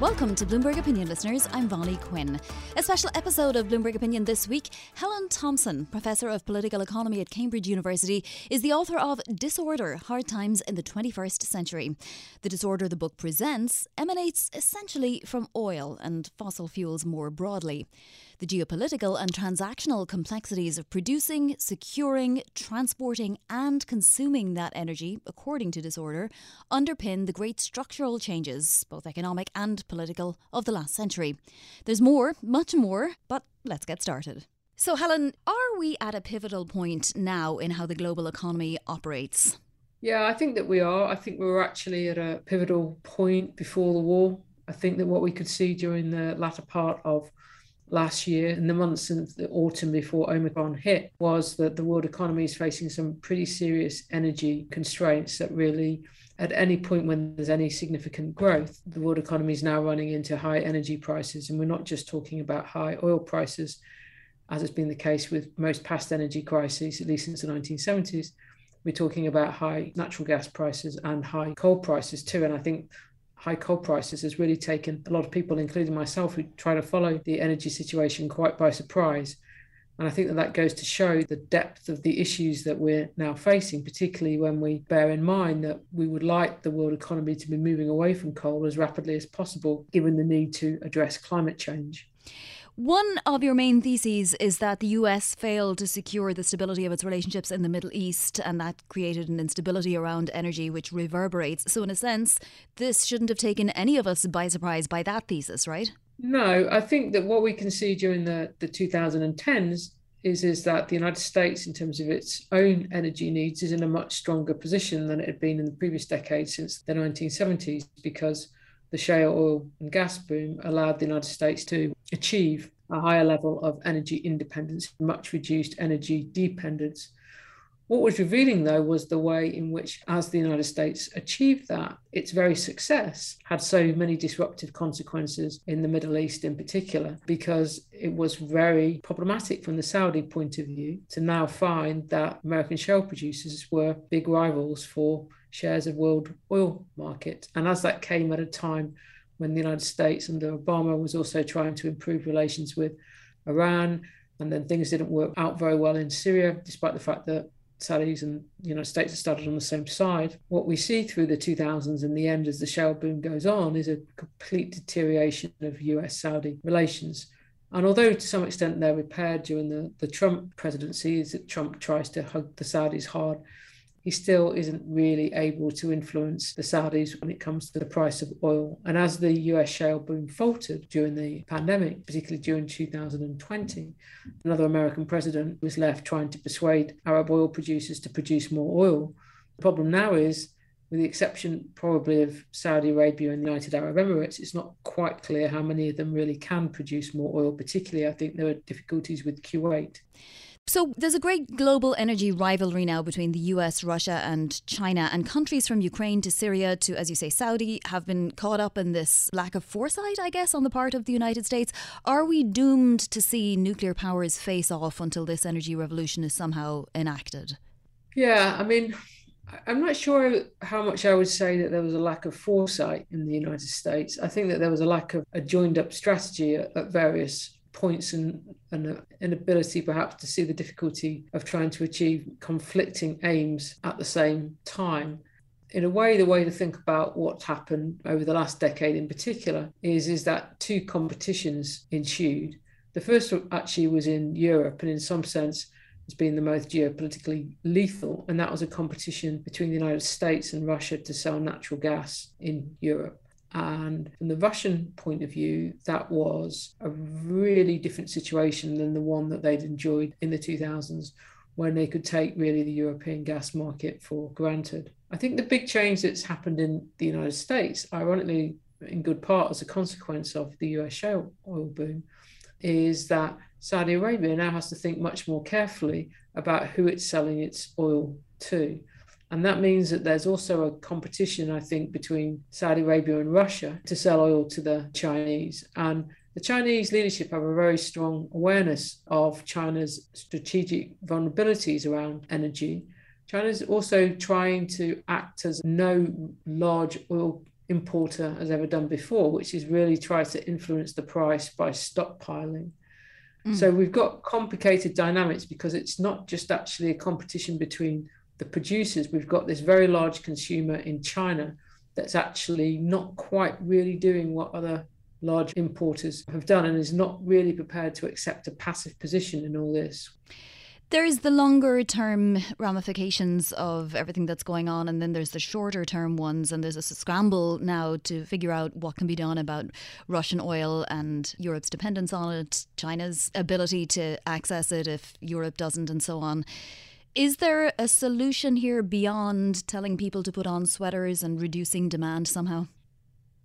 Welcome to Bloomberg Opinion, listeners. I'm Vonnie Quinn. A special episode of Bloomberg Opinion this week. Helen Thompson, Professor of Political Economy at Cambridge University, is the author of Disorder Hard Times in the 21st Century. The disorder the book presents emanates essentially from oil and fossil fuels more broadly. The geopolitical and transactional complexities of producing, securing, transporting, and consuming that energy, according to Disorder, underpin the great structural changes, both economic and political, of the last century. There's more, much more, but let's get started. So, Helen, are we at a pivotal point now in how the global economy operates? Yeah, I think that we are. I think we were actually at a pivotal point before the war. I think that what we could see during the latter part of last year in the months since the autumn before Omicron hit was that the world economy is facing some pretty serious energy constraints that really at any point when there's any significant growth, the world economy is now running into high energy prices. And we're not just talking about high oil prices, as has been the case with most past energy crises, at least since the 1970s. We're talking about high natural gas prices and high coal prices too. And I think high coal prices has really taken a lot of people, including myself, who try to follow the energy situation quite by surprise. And I think that that goes to show the depth of the issues that we're now facing, particularly when we bear in mind that we would like the world economy to be moving away from coal as rapidly as possible, given the need to address climate change. One of your main theses is that the US failed to secure the stability of its relationships in the Middle East, and that created an instability around energy which reverberates. So, in a sense, this shouldn't have taken any of us by surprise by that thesis, right? No, I think that what we can see during the, the 2010s is, is that the United States, in terms of its own energy needs, is in a much stronger position than it had been in the previous decade since the 1970s because the shale oil and gas boom allowed the United States to achieve a higher level of energy independence, much reduced energy dependence. What was revealing, though, was the way in which, as the United States achieved that, its very success had so many disruptive consequences in the Middle East, in particular, because it was very problematic from the Saudi point of view to now find that American shale producers were big rivals for shares of world oil market. And as that came at a time when the United States under Obama was also trying to improve relations with Iran, and then things didn't work out very well in Syria, despite the fact that Saudis and the United States have started on the same side. What we see through the 2000s and the end as the shale boom goes on is a complete deterioration of US Saudi relations. And although to some extent they're repaired during the, the Trump presidency, is that Trump tries to hug the Saudis hard he still isn't really able to influence the Saudis when it comes to the price of oil. And as the US shale boom faltered during the pandemic, particularly during 2020, another American president was left trying to persuade Arab oil producers to produce more oil. The problem now is with the exception probably of Saudi Arabia and the United Arab Emirates, it's not quite clear how many of them really can produce more oil. Particularly, I think there are difficulties with Kuwait. So there's a great global energy rivalry now between the US, Russia, and China, and countries from Ukraine to Syria to, as you say, Saudi have been caught up in this lack of foresight, I guess, on the part of the United States. Are we doomed to see nuclear powers face off until this energy revolution is somehow enacted? Yeah, I mean, I'm not sure how much I would say that there was a lack of foresight in the United States. I think that there was a lack of a joined up strategy at, various points and an inability perhaps to see the difficulty of trying to achieve conflicting aims at the same time in a way, the way to think about what's happened over the last decade in particular is, is that two competitions ensued. The first actually was in Europe, and in some sense, has been the most geopolitically lethal, and that was a competition between the United States and Russia to sell natural gas in Europe. And from the Russian point of view, that was a really different situation than the one that they'd enjoyed in the 2000s, when they could take really the European gas market for granted. I think the big change that's happened in the United States, ironically, in good part as a consequence of the US shale oil boom, is that Saudi Arabia now has to think much more carefully about who it's selling its oil to. And that means that there's also a competition, I think, between Saudi Arabia and Russia to sell oil to the Chinese. And the Chinese leadership have a very strong awareness of China's strategic vulnerabilities around energy China's also trying to act as no large oil importer has ever done before, which is really try to influence the price by stockpiling. Mm. So we've got complicated dynamics because it's not just actually a competition between the producers. We've got this very large consumer in China that's actually not quite really doing what other large importers have done and is not really prepared to accept a passive position in all this. There's the longer term ramifications of everything that's going on, and then there's the shorter term ones. And there's a scramble now to figure out what can be done about Russian oil and Europe's dependence on it, China's ability to access it if Europe doesn't, and so on. Is there a solution here beyond telling people to put on sweaters and reducing demand somehow?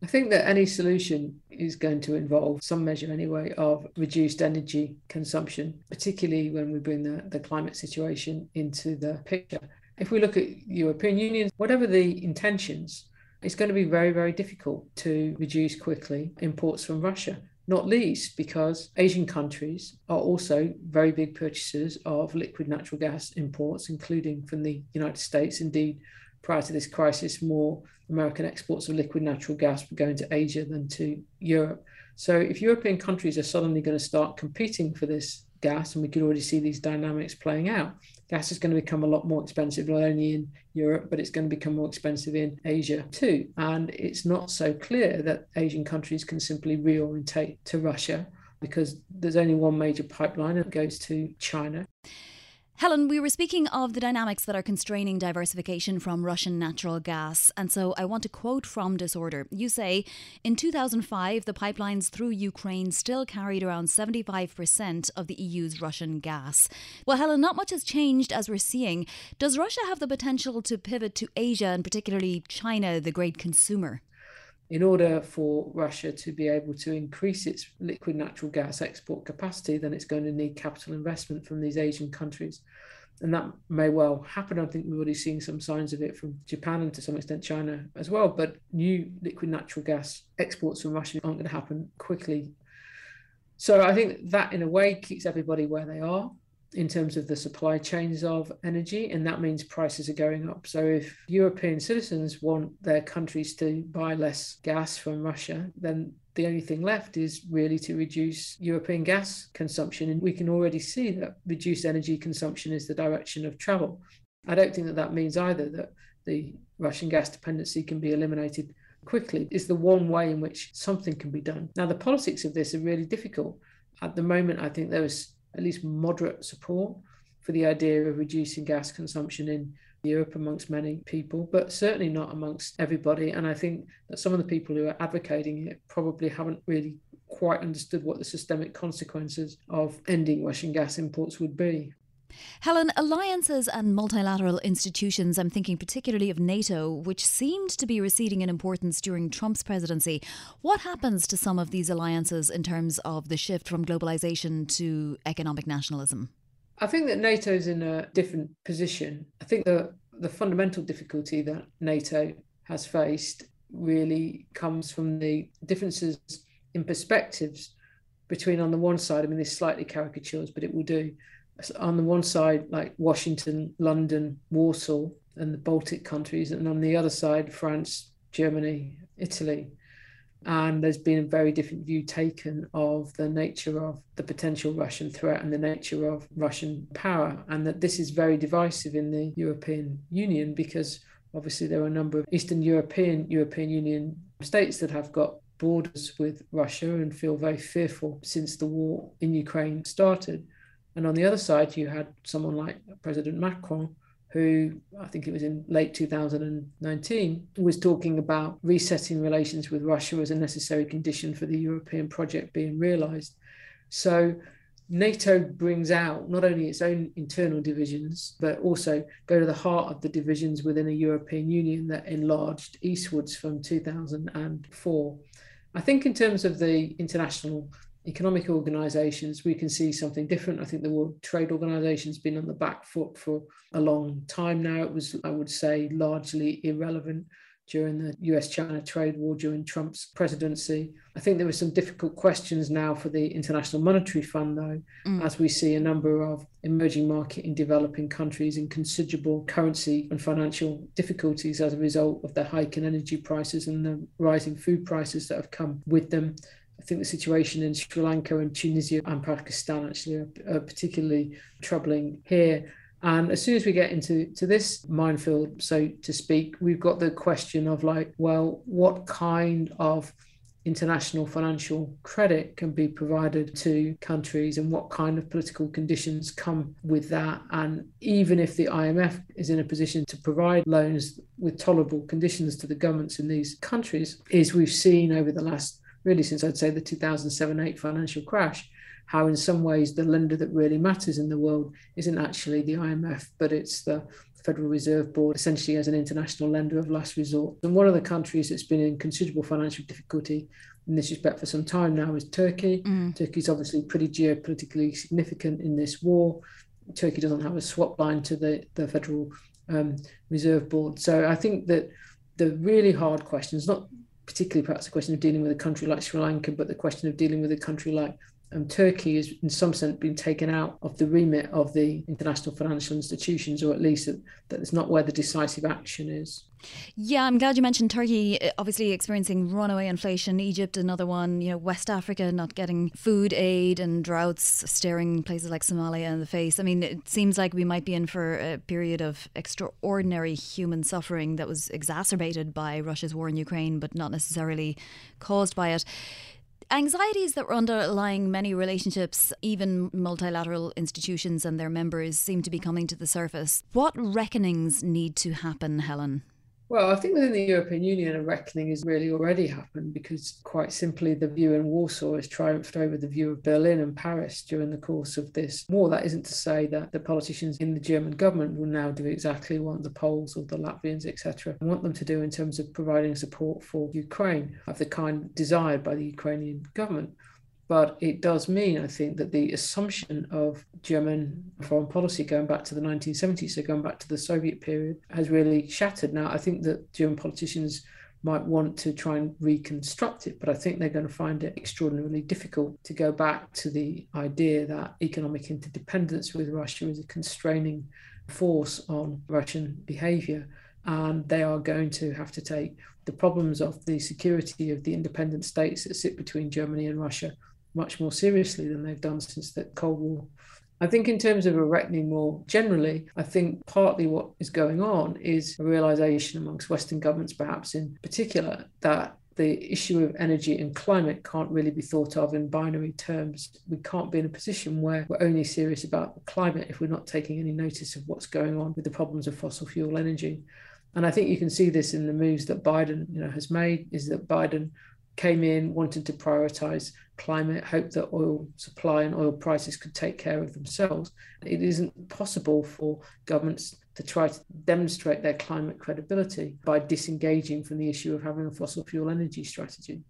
I think that any solution is going to involve some measure, anyway, of reduced energy consumption, particularly when we bring the, the climate situation into the picture. If we look at European Union, whatever the intentions, it's going to be very, very difficult to reduce quickly imports from Russia, not least because Asian countries are also very big purchasers of liquid natural gas imports, including from the United States. Indeed, prior to this crisis, more American exports of liquid natural gas were going to Asia than to Europe. So if European countries are suddenly going to start competing for this gas, and we can already see these dynamics playing out, gas is going to become a lot more expensive, not only in Europe, but it's going to become more expensive in Asia too. And it's not so clear that Asian countries can simply reorientate to Russia because there's only one major pipeline that goes to China. Helen, we were speaking of the dynamics that are constraining diversification from Russian natural gas. And so I want to quote from Disorder. You say, in 2005, the pipelines through Ukraine still carried around 75% of the EU's Russian gas. Well, Helen, not much has changed as we're seeing. Does Russia have the potential to pivot to Asia and particularly China, the great consumer? In order for Russia to be able to increase its liquid natural gas export capacity, then it's going to need capital investment from these Asian countries. And that may well happen. I think we're already seeing some signs of it from Japan and to some extent China as well. But new liquid natural gas exports from Russia aren't going to happen quickly. So I think that, in a way, keeps everybody where they are in terms of the supply chains of energy, and that means prices are going up. So, if European citizens want their countries to buy less gas from Russia, then the only thing left is really to reduce European gas consumption. And we can already see that reduced energy consumption is the direction of travel. I don't think that that means either that the Russian gas dependency can be eliminated quickly. Is the one way in which something can be done. Now, the politics of this are really difficult. At the moment, I think there is at least moderate support for the idea of reducing gas consumption in Europe amongst many people, but certainly not amongst everybody. And I think that some of the people who are advocating it probably haven't really quite understood what the systemic consequences of ending Russian gas imports would be. Helen, alliances and multilateral institutions, I'm thinking particularly of NATO, which seemed to be receding in importance during Trump's presidency. What happens to some of these alliances in terms of the shift from globalization to economic nationalism? I think that NATO is in a different position. I think the, the fundamental difficulty that NATO has faced really comes from the differences in perspectives between, on the one side, I mean, this slightly caricatures, but it will do on the one side, like Washington, London, Warsaw, and the Baltic countries, and on the other side, France, Germany, Italy. And there's been a very different view taken of the nature of the potential Russian threat and the nature of Russian power, and that this is very divisive in the European Union because obviously there are a number of Eastern European European Union states that have got borders with Russia and feel very fearful since the war in Ukraine started. And on the other side, you had someone like President Macron, who I think it was in late 2019, was talking about resetting relations with Russia as a necessary condition for the European project being realized. So NATO brings out not only its own internal divisions, but also go to the heart of the divisions within a European Union that enlarged eastwards from 2004. I think, in terms of the international economic organizations, we can see something different. I think the World Trade Organization's been on the back foot for a long time now. It was, I would say, largely irrelevant during the US China trade war during Trump's presidency. I think there were some difficult questions now for the International Monetary Fund, though, mm. as we see a number of emerging market in developing countries in considerable currency and financial difficulties as a result of the hike in energy prices and the rising food prices that have come with them. I think the situation in Sri Lanka and Tunisia and Pakistan actually are, are particularly troubling here. And as soon as we get into to this minefield, so to speak, we've got the question of like, well, what kind of international financial credit can be provided to countries and what kind of political conditions come with that. And even if the IMF is in a position to provide loans with tolerable conditions to the governments in these countries, is we've seen over the last really since I'd say the 2007 8 financial crash, how in some ways the lender that really matters in the world isn't actually the IMF, but it's the Federal Reserve Board, essentially as an international lender of last resort. And one of the countries that's been in considerable financial difficulty in this respect for some time now is Turkey. Mm. Turkey is obviously pretty geopolitically significant in this war. Turkey doesn't have a swap line to the, the Federal um, Reserve Board. So I think that the really hard questions, not particularly perhaps the question of dealing with a country like Sri Lanka, but the question of dealing with a country like um, Turkey has, in some sense, been taken out of the remit of the international financial institutions, or at least that, that it's not where the decisive action is. Yeah, I'm glad you mentioned Turkey, uh, obviously experiencing runaway inflation. Egypt, another one. You know, West Africa not getting food aid and droughts staring places like Somalia in the face. I mean, it seems like we might be in for a period of extraordinary human suffering that was exacerbated by Russia's war in Ukraine, but not necessarily caused by it. Anxieties that were underlying many relationships, even multilateral institutions and their members, seem to be coming to the surface. What reckonings need to happen, Helen? Well, I think within the European Union, a reckoning has really already happened because, quite simply, the view in Warsaw has triumphed over the view of Berlin and Paris during the course of this war. That isn't to say that the politicians in the German government will now do exactly what the Poles or the Latvians, etc., want them to do in terms of providing support for Ukraine of the kind desired by the Ukrainian government. But it does mean, I think, that the assumption of German foreign policy going back to the 1970s, so going back to the Soviet period, has really shattered. Now, I think that German politicians might want to try and reconstruct it, but I think they're going to find it extraordinarily difficult to go back to the idea that economic interdependence with Russia is a constraining force on Russian behavior. And they are going to have to take the problems of the security of the independent states that sit between Germany and Russia much more seriously than they've done since the Cold War. I think, in terms of a reckoning more generally, I think partly what is going on is a realization amongst Western governments, perhaps in particular, that the issue of energy and climate can't really be thought of in binary terms. We can't be in a position where we're only serious about the climate if we're not taking any notice of what's going on with the problems of fossil fuel energy. And I think you can see this in the moves that Biden, you know, has made. Is that Biden came in, wanted to prioritize climate, hoped that oil supply and oil prices could take care of themselves. It isn't possible for governments to try to demonstrate their climate credibility by disengaging from the issue of having a fossil fuel energy strategy.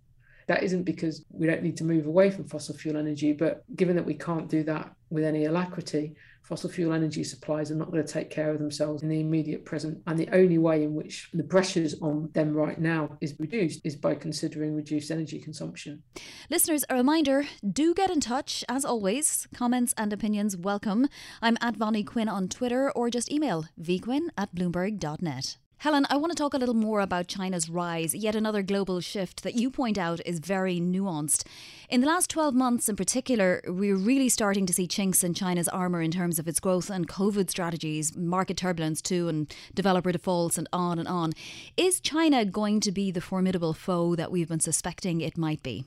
That isn't because we don't need to move away from fossil fuel energy, but given that we can't do that with any alacrity, fossil fuel energy supplies are not going to take care of themselves in the immediate present. And the only way in which the pressures on them right now is reduced is by considering reduced energy consumption. Listeners, a reminder do get in touch. As always, comments and opinions welcome. I'm at Vonnie Quinn on Twitter or just email vquinn at bloomberg.net. Helen, I want to talk a little more about China's rise, yet another global shift that you point out is very nuanced. In the last 12 months in particular, we're really starting to see chinks in China's armour in terms of its growth and COVID strategies, market turbulence too, and developer defaults, and on and on. Is China going to be the formidable foe that we've been suspecting it might be?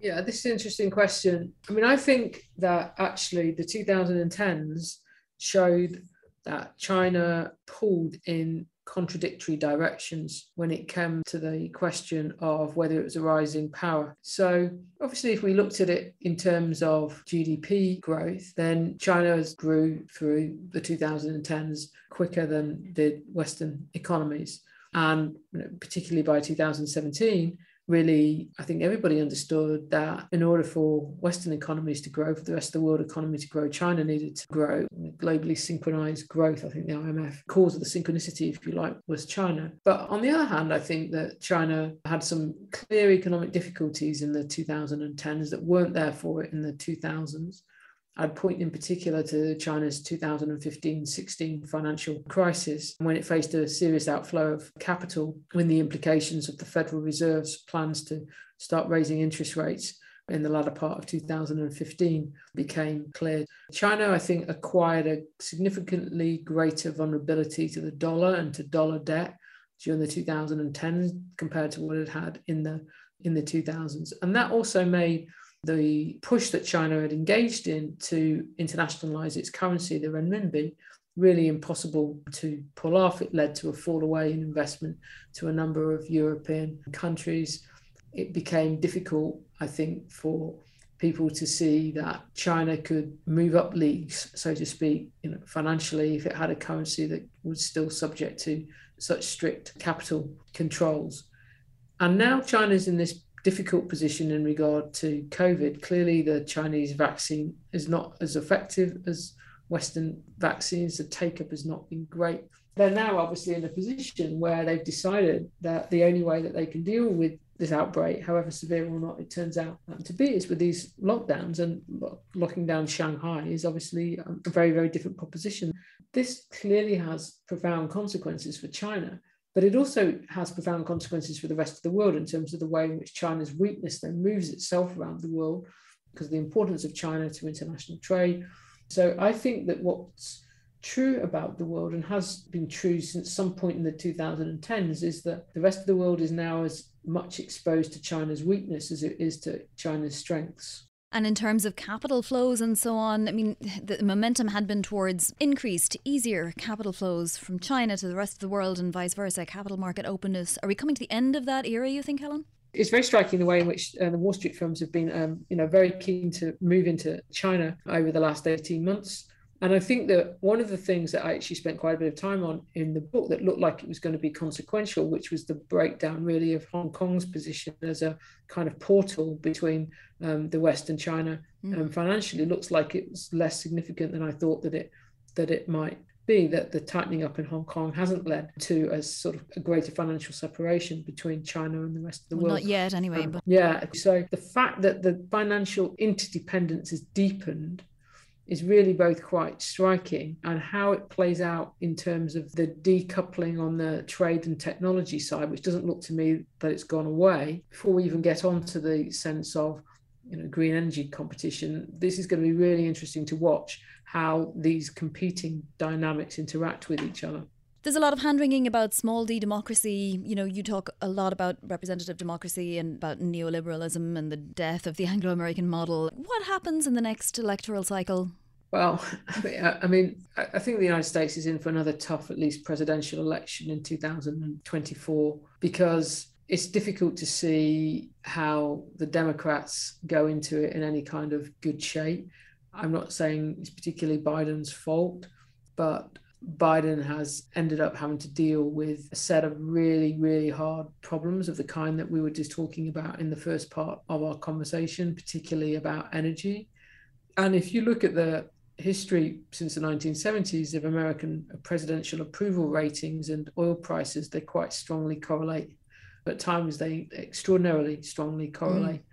Yeah, this is an interesting question. I mean, I think that actually the 2010s showed that China pulled in contradictory directions when it came to the question of whether it was a rising power. So, obviously, if we looked at it in terms of GDP growth, then China has grew through the 2010s quicker than did Western economies. And particularly by 2017, really, I think everybody understood that in order for Western economies to grow, for the rest of the world economy to grow, China needed to grow. Globally synchronized growth, I think the IMF cause of the synchronicity, if you like, was China. But on the other hand, I think that China had some clear economic difficulties in the 2010s that weren't there for it in the 2000s. I'd point in particular to China's 2015 16 financial crisis when it faced a serious outflow of capital when the implications of the Federal Reserve's plans to start raising interest rates in the latter part of 2015 became clear. China, I think, acquired a significantly greater vulnerability to the dollar and to dollar debt during the 2010s compared to what it had in the in the 2000s. And that also made the push that China had engaged in to internationalize its currency, the renminbi, really impossible to pull off. It led to a fall away in investment to a number of European countries. It became difficult, I think, for people to see that China could move up leagues, so to speak, you know, financially if it had a currency that was still subject to such strict capital controls. And now China's in this difficult position in regard to COVID. Clearly, the Chinese vaccine is not as effective as Western vaccines. The take up has not been great. They're now obviously in a position where they've decided that the only way that they can deal with this outbreak, however severe or not it turns out um, to be, is with these lockdowns and locking down Shanghai is obviously um, a very, very different proposition. This clearly has profound consequences for China but it also has profound consequences for the rest of the world in terms of the way in which China's weakness then moves itself around the world because of the importance of China to international trade. So I think that what's true about the world and has been true since some point in the 2010s is that the rest of the world is now as much exposed to China's weakness as it is to China's strengths. And in terms of capital flows and so on, I mean, the momentum had been towards increased, easier capital flows from China to the rest of the world and vice versa, capital market openness. Are we coming to the end of that era, you think, Helen? It's very striking the way in which uh, the Wall Street firms have been, um, you know, very keen to move into China over the last 18 months. And I think that one of the things that I actually spent quite a bit of time on in the book that looked like it was going to be consequential, which was the breakdown really of Hong Kong's position as a kind of portal between um, the West and China mm. um, financially, looks like it was less significant than I thought that it that it might be. That the tightening up in Hong Kong hasn't led to a sort of a greater financial separation between China and the rest of the well, world. Not yet, anyway. Um, but yeah, so the fact that the financial interdependence has deepened is really both quite striking and how it plays out in terms of the decoupling on the trade and technology side, which doesn't look to me that it's gone away. Before we even get on to the sense of you know green energy competition, this is going to be really interesting to watch how these competing dynamics interact with each other. There's a lot of hand wringing about small d democracy. You know, you talk a lot about representative democracy and about neoliberalism and the death of the Anglo American model. What happens in the next electoral cycle? Well, I mean, I think the United States is in for another tough, at least presidential election in 2024 because it's difficult to see how the Democrats go into it in any kind of good shape. I'm not saying it's particularly Biden's fault, but Biden has ended up having to deal with a set of really, really hard problems of the kind that we were just talking about in the first part of our conversation, particularly about energy. And if you look at the history since the 1970s of American presidential approval ratings and oil prices, they quite strongly correlate. At times, they extraordinarily strongly correlate. Mm.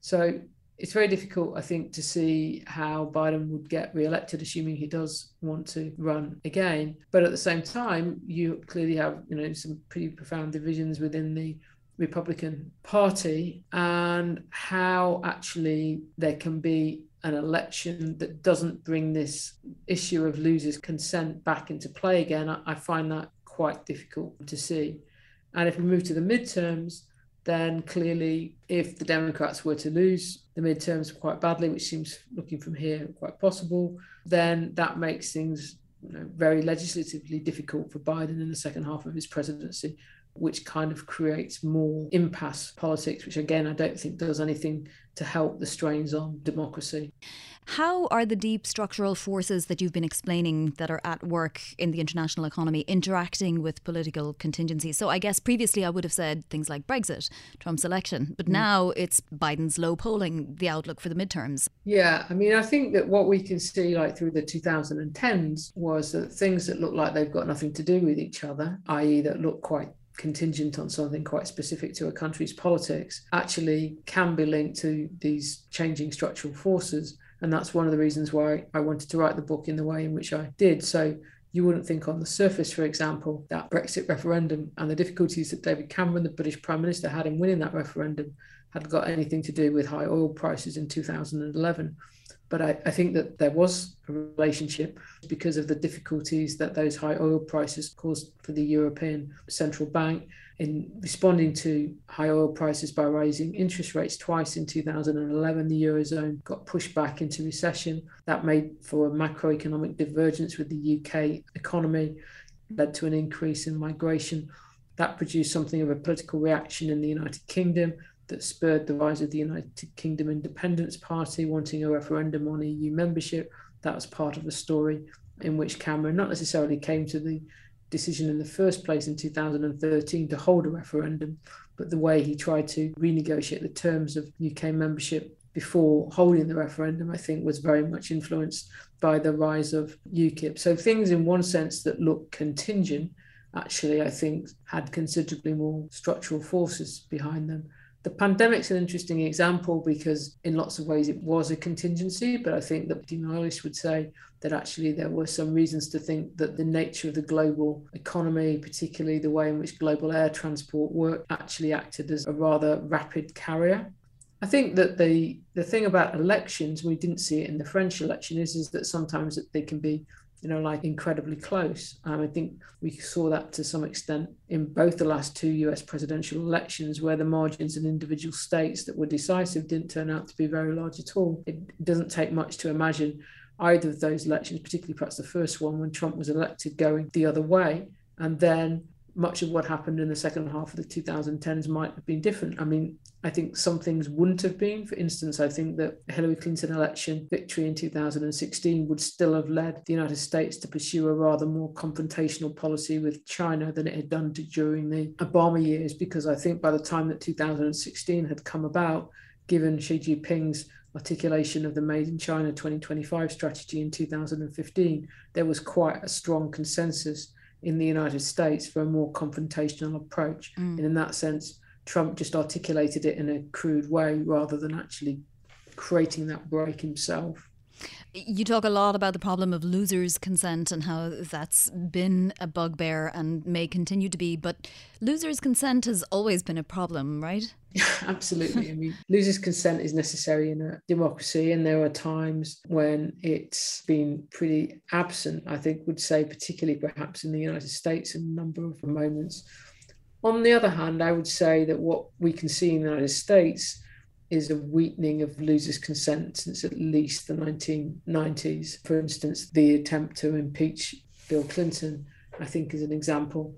So it's very difficult, I think, to see how Biden would get re-elected, assuming he does want to run again. But at the same time, you clearly have, you know, some pretty profound divisions within the Republican Party, and how actually there can be an election that doesn't bring this issue of losers' consent back into play again. I, I find that quite difficult to see. And if we move to the midterms, then clearly, if the Democrats were to lose the midterms quite badly, which seems looking from here quite possible, then that makes things you know, very legislatively difficult for Biden in the second half of his presidency, which kind of creates more impasse politics, which again, I don't think does anything to help the strains on democracy. How are the deep structural forces that you've been explaining that are at work in the international economy interacting with political contingencies? So, I guess previously I would have said things like Brexit, Trump's election, but mm. now it's Biden's low polling, the outlook for the midterms. Yeah, I mean, I think that what we can see, like through the 2010s, was that things that look like they've got nothing to do with each other, i.e., that look quite contingent on something quite specific to a country's politics actually can be linked to these changing structural forces. And that's one of the reasons why I wanted to write the book in the way in which I did. So you wouldn't think on the surface, for example, that Brexit referendum and the difficulties that David Cameron, the British Prime Minister, had in winning that referendum had got anything to do with high oil prices in 2011. But I, I, think that there was a relationship because of the difficulties that those high oil prices caused for the European Central Bank in responding to high oil prices by raising interest rates twice in 2011. The Eurozone got pushed back into recession. That made for a macroeconomic divergence with the UK economy, led to an increase in migration. That produced something of a political reaction in the United Kingdom that spurred the rise of the United Kingdom Independence Party wanting a referendum on EU membership. That was part of the story in which Cameron not necessarily came to the decision in the first place in 2013 to hold a referendum, but the way he tried to renegotiate the terms of UK membership before holding the referendum, I think, was very much influenced by the rise of UKIP. So things, in one sense, that look contingent, actually, I think, had considerably more structural forces behind them. The pandemic's an interesting example because, in lots of ways, it was a contingency. But I think that Dean Eilish would say that actually there were some reasons to think that the nature of the global economy, particularly the way in which global air transport worked, actually acted as a rather rapid carrier. I think that the the thing about elections, we didn't see it in the French election, is, is that sometimes they can be you know, like incredibly close. Um, I think we saw that to some extent in both the last two US presidential elections, where the margins in individual states that were decisive didn't turn out to be very large at all. It doesn't take much to imagine either of those elections, particularly perhaps the first one when Trump was elected, going the other way. And then much of what happened in the second half of the 2010s might have been different. I mean, I think some things wouldn't have been. For instance, I think that Hillary Clinton election victory in 2016 would still have led the United States to pursue a rather more confrontational policy with China than it had done during the Obama years, because I think by the time that 2016 had come about, given Xi Jinping's articulation of the Made in China 2025 strategy in 2015, there was quite a strong consensus in the United States for a more confrontational approach. Mm. And in that sense, Trump just articulated it in a crude way rather than actually creating that break himself. You talk a lot about the problem of losers' consent and how that's been a bugbear and may continue to be, but losers' consent has always been a problem, right? Absolutely. I mean, losers' consent is necessary in a democracy, and there are times when it's been pretty absent, I think, would say, particularly perhaps in the United States, in a number of moments. On the other hand, I would say that what we can see in the United States is a weakening of losers' consent since at least the 1990s. For instance, the attempt to impeach Bill Clinton, I think, is an example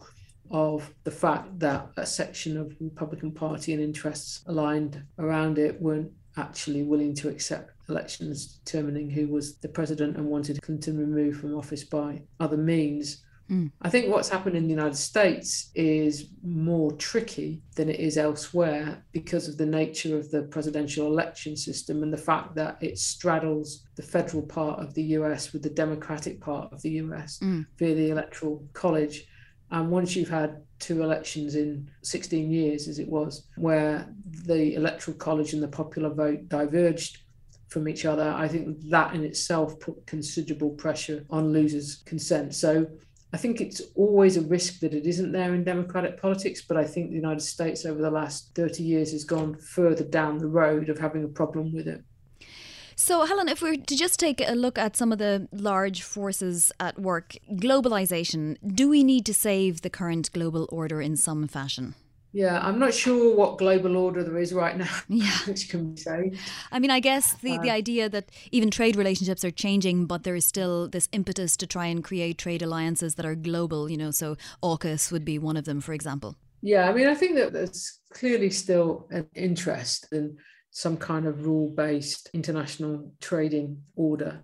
of the fact that a section of the Republican Party and interests aligned around it weren't actually willing to accept elections determining who was the president and wanted Clinton removed from office by other means. Mm. I think what's happened in the United States is more tricky than it is elsewhere because of the nature of the presidential election system and the fact that it straddles the federal part of the US with the democratic part of the US mm. via the electoral college. And once you've had two elections in 16 years, as it was, where the electoral college and the popular vote diverged from each other, I think that in itself put considerable pressure on losers' consent. So I think it's always a risk that it isn't there in democratic politics, but I think the United States over the last 30 years has gone further down the road of having a problem with it. So, Helen, if we were to just take a look at some of the large forces at work, globalization, do we need to save the current global order in some fashion? Yeah, I'm not sure what global order there is right now, yeah. which can be saved. I mean, I guess the, the idea that even trade relationships are changing, but there is still this impetus to try and create trade alliances that are global, you know, so AUKUS would be one of them, for example. Yeah, I mean, I think that there's clearly still an interest in some kind of rule based international trading order.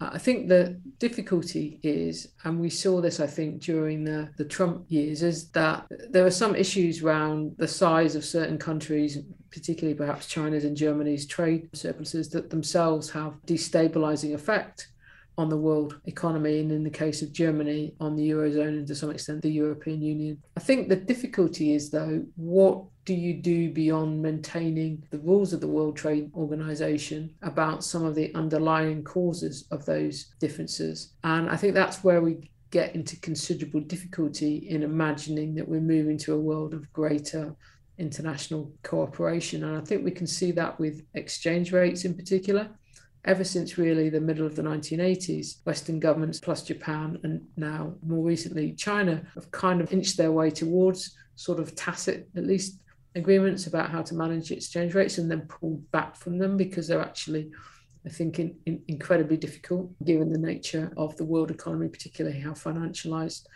Uh, I think the difficulty is, and we saw this, I think, during the, the Trump years, is that there are some issues around the size of certain countries, particularly perhaps China's and Germany's trade surpluses, that themselves have destabilizing effect on the world economy, and in the case of Germany, on the Eurozone and to some extent the European Union. I think the difficulty is, though, what do you do beyond maintaining the rules of the World Trade Organization about some of the underlying causes of those differences? And I think that's where we get into considerable difficulty in imagining that we're moving to a world of greater international cooperation. And I think we can see that with exchange rates in particular ever since really the middle of the 1980s, Western governments plus Japan and now more recently China have kind of inched their way towards sort of tacit, at least agreements about how to manage exchange rates and then pulled back from them because they're actually, I think, in, in incredibly difficult given the nature of the world economy, particularly how financialized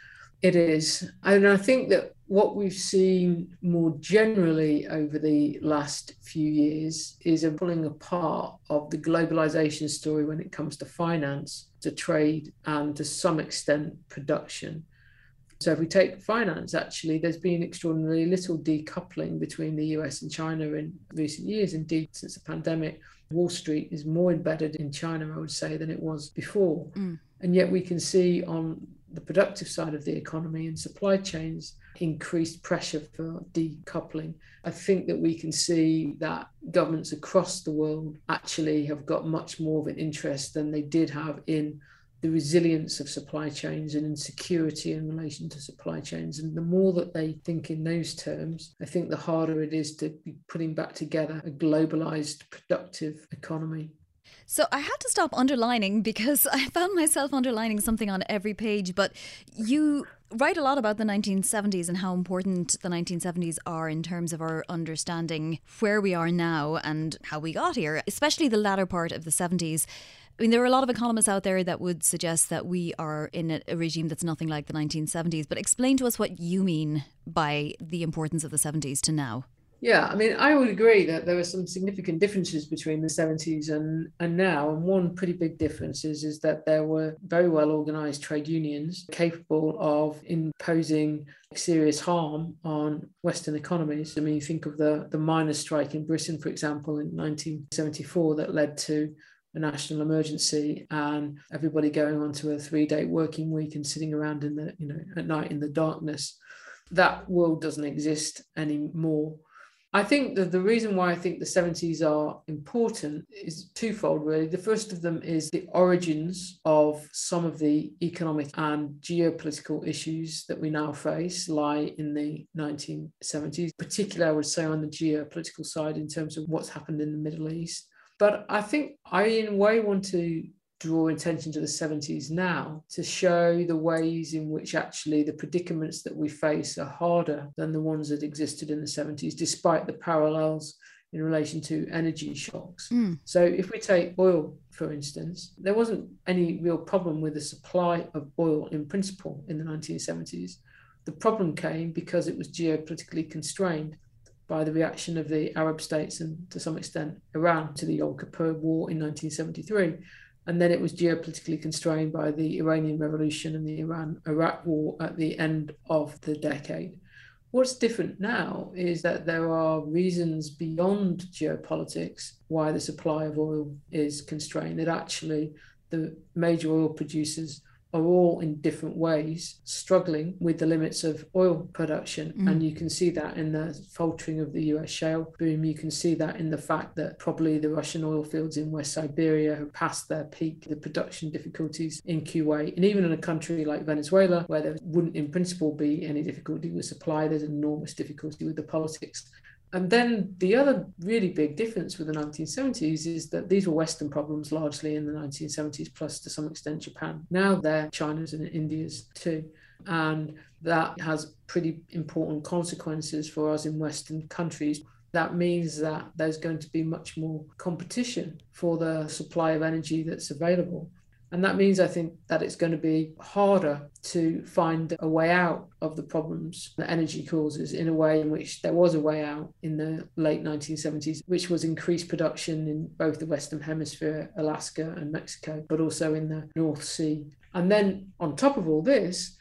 it is. And I think that what we've seen more generally over the last few years is a pulling apart of the globalization story when it comes to finance, to trade, and to some extent production. So, if we take finance, actually, there's been extraordinarily little decoupling between the US and China in recent years. Indeed, since the pandemic, Wall Street is more embedded in China, I would say, than it was before. Mm. And yet, we can see on the productive side of the economy and supply chains increased pressure for decoupling. I think that we can see that governments across the world actually have got much more of an interest than they did have in the resilience of supply chains and insecurity in relation to supply chains. And the more that they think in those terms, I think the harder it is to be putting back together a globalized, productive economy. So I had to stop underlining because I found myself underlining something on every page. But you write a lot about the 1970s and how important the 1970s are in terms of our understanding where we are now and how we got here, especially the latter part of the 70s. I mean, there are a lot of economists out there that would suggest that we are in a, regime that's nothing like the 1970s. But explain to us what you mean by the importance of the 70s to now. Yeah, I mean, I would agree that there are some significant differences between the 70s and, and now. And one pretty big difference is, is that there were very well organized trade unions capable of imposing serious harm on Western economies. I mean, think of the, the miners' strike in Britain, for example, in 1974 that led to a national emergency and everybody going on to a three day working week and sitting around in the, you know, at night in the darkness. That world doesn't exist anymore. I think that the reason why I think the 70s are important is twofold, really. The first of them is the origins of some of the economic and geopolitical issues that we now face lie in the 1970s, particularly, I would say, on the geopolitical side in terms of what's happened in the Middle East. But I think I, in a way, want to draw attention to the 70s now to show the ways in which actually the predicaments that we face are harder than the ones that existed in the 70s, despite the parallels in relation to energy shocks. Mm. So, if we take oil, for instance, there wasn't any real problem with the supply of oil in principle in the 1970s. The problem came because it was geopolitically constrained. by the reaction of the Arab states and to some extent Iran to the Yom Kippur War in 1973. And then it was geopolitically constrained by the Iranian Revolution and the Iran Iraq War at the end of the decade. What's different now is that there are reasons beyond geopolitics why the supply of oil is constrained, that actually the major oil producers are all in different ways struggling with the limits of oil production. Mm. And you can see that in the faltering of the US shale boom. You can see that in the fact that probably the Russian oil fields in West Siberia have passed their peak, the production difficulties in Kuwait. And even in a country like Venezuela, where there wouldn't in principle be any difficulty with supply, there's enormous difficulty with the politics and then the other really big difference with the 1970s is that these were Western problems largely in the 1970s, plus to some extent Japan. Now they're China's and India's too. And that has pretty important consequences for us in Western countries. That means that there's going to be much more competition for the supply of energy that's available. And that means, I think, that it's going to be harder to find a way out of the problems that energy causes in a way in which there was a way out in the late 1970s, which was increased production in both the Western Hemisphere, Alaska and Mexico, but also in the North Sea. And then on top of all this,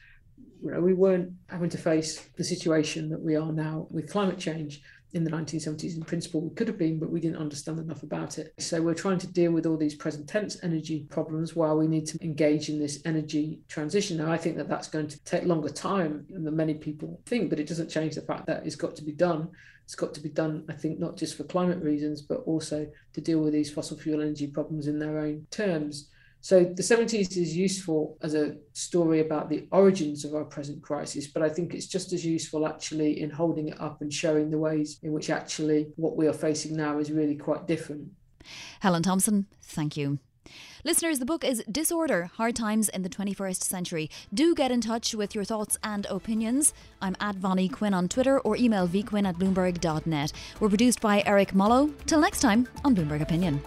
you know, we weren't having to face the situation that we are now with climate change in the 1970s in principle we could have been but we didn't understand enough about it. So we're trying to deal with all these present tense energy problems while we need to engage in this energy transition. Now i think that that's going to take longer time than many people think but it doesn't change the fact that it's got to be done. It's got to be done i think not just for climate reasons but also to deal with these fossil fuel energy problems in their own terms so the 70s is useful as a story about the origins of our present crisis, but I think it's just as useful actually in holding it up and showing the ways in which actually what we are facing now is really quite different. Helen Thompson, thank you. Listeners, the book is Disorder Hard Times in the 21st Century. Do get in touch with your thoughts and opinions. I'm at Vonnie Quinn on Twitter or email vquinn at bloomberg.net. We're produced by Eric Mollo. Till next time on Bloomberg Opinion.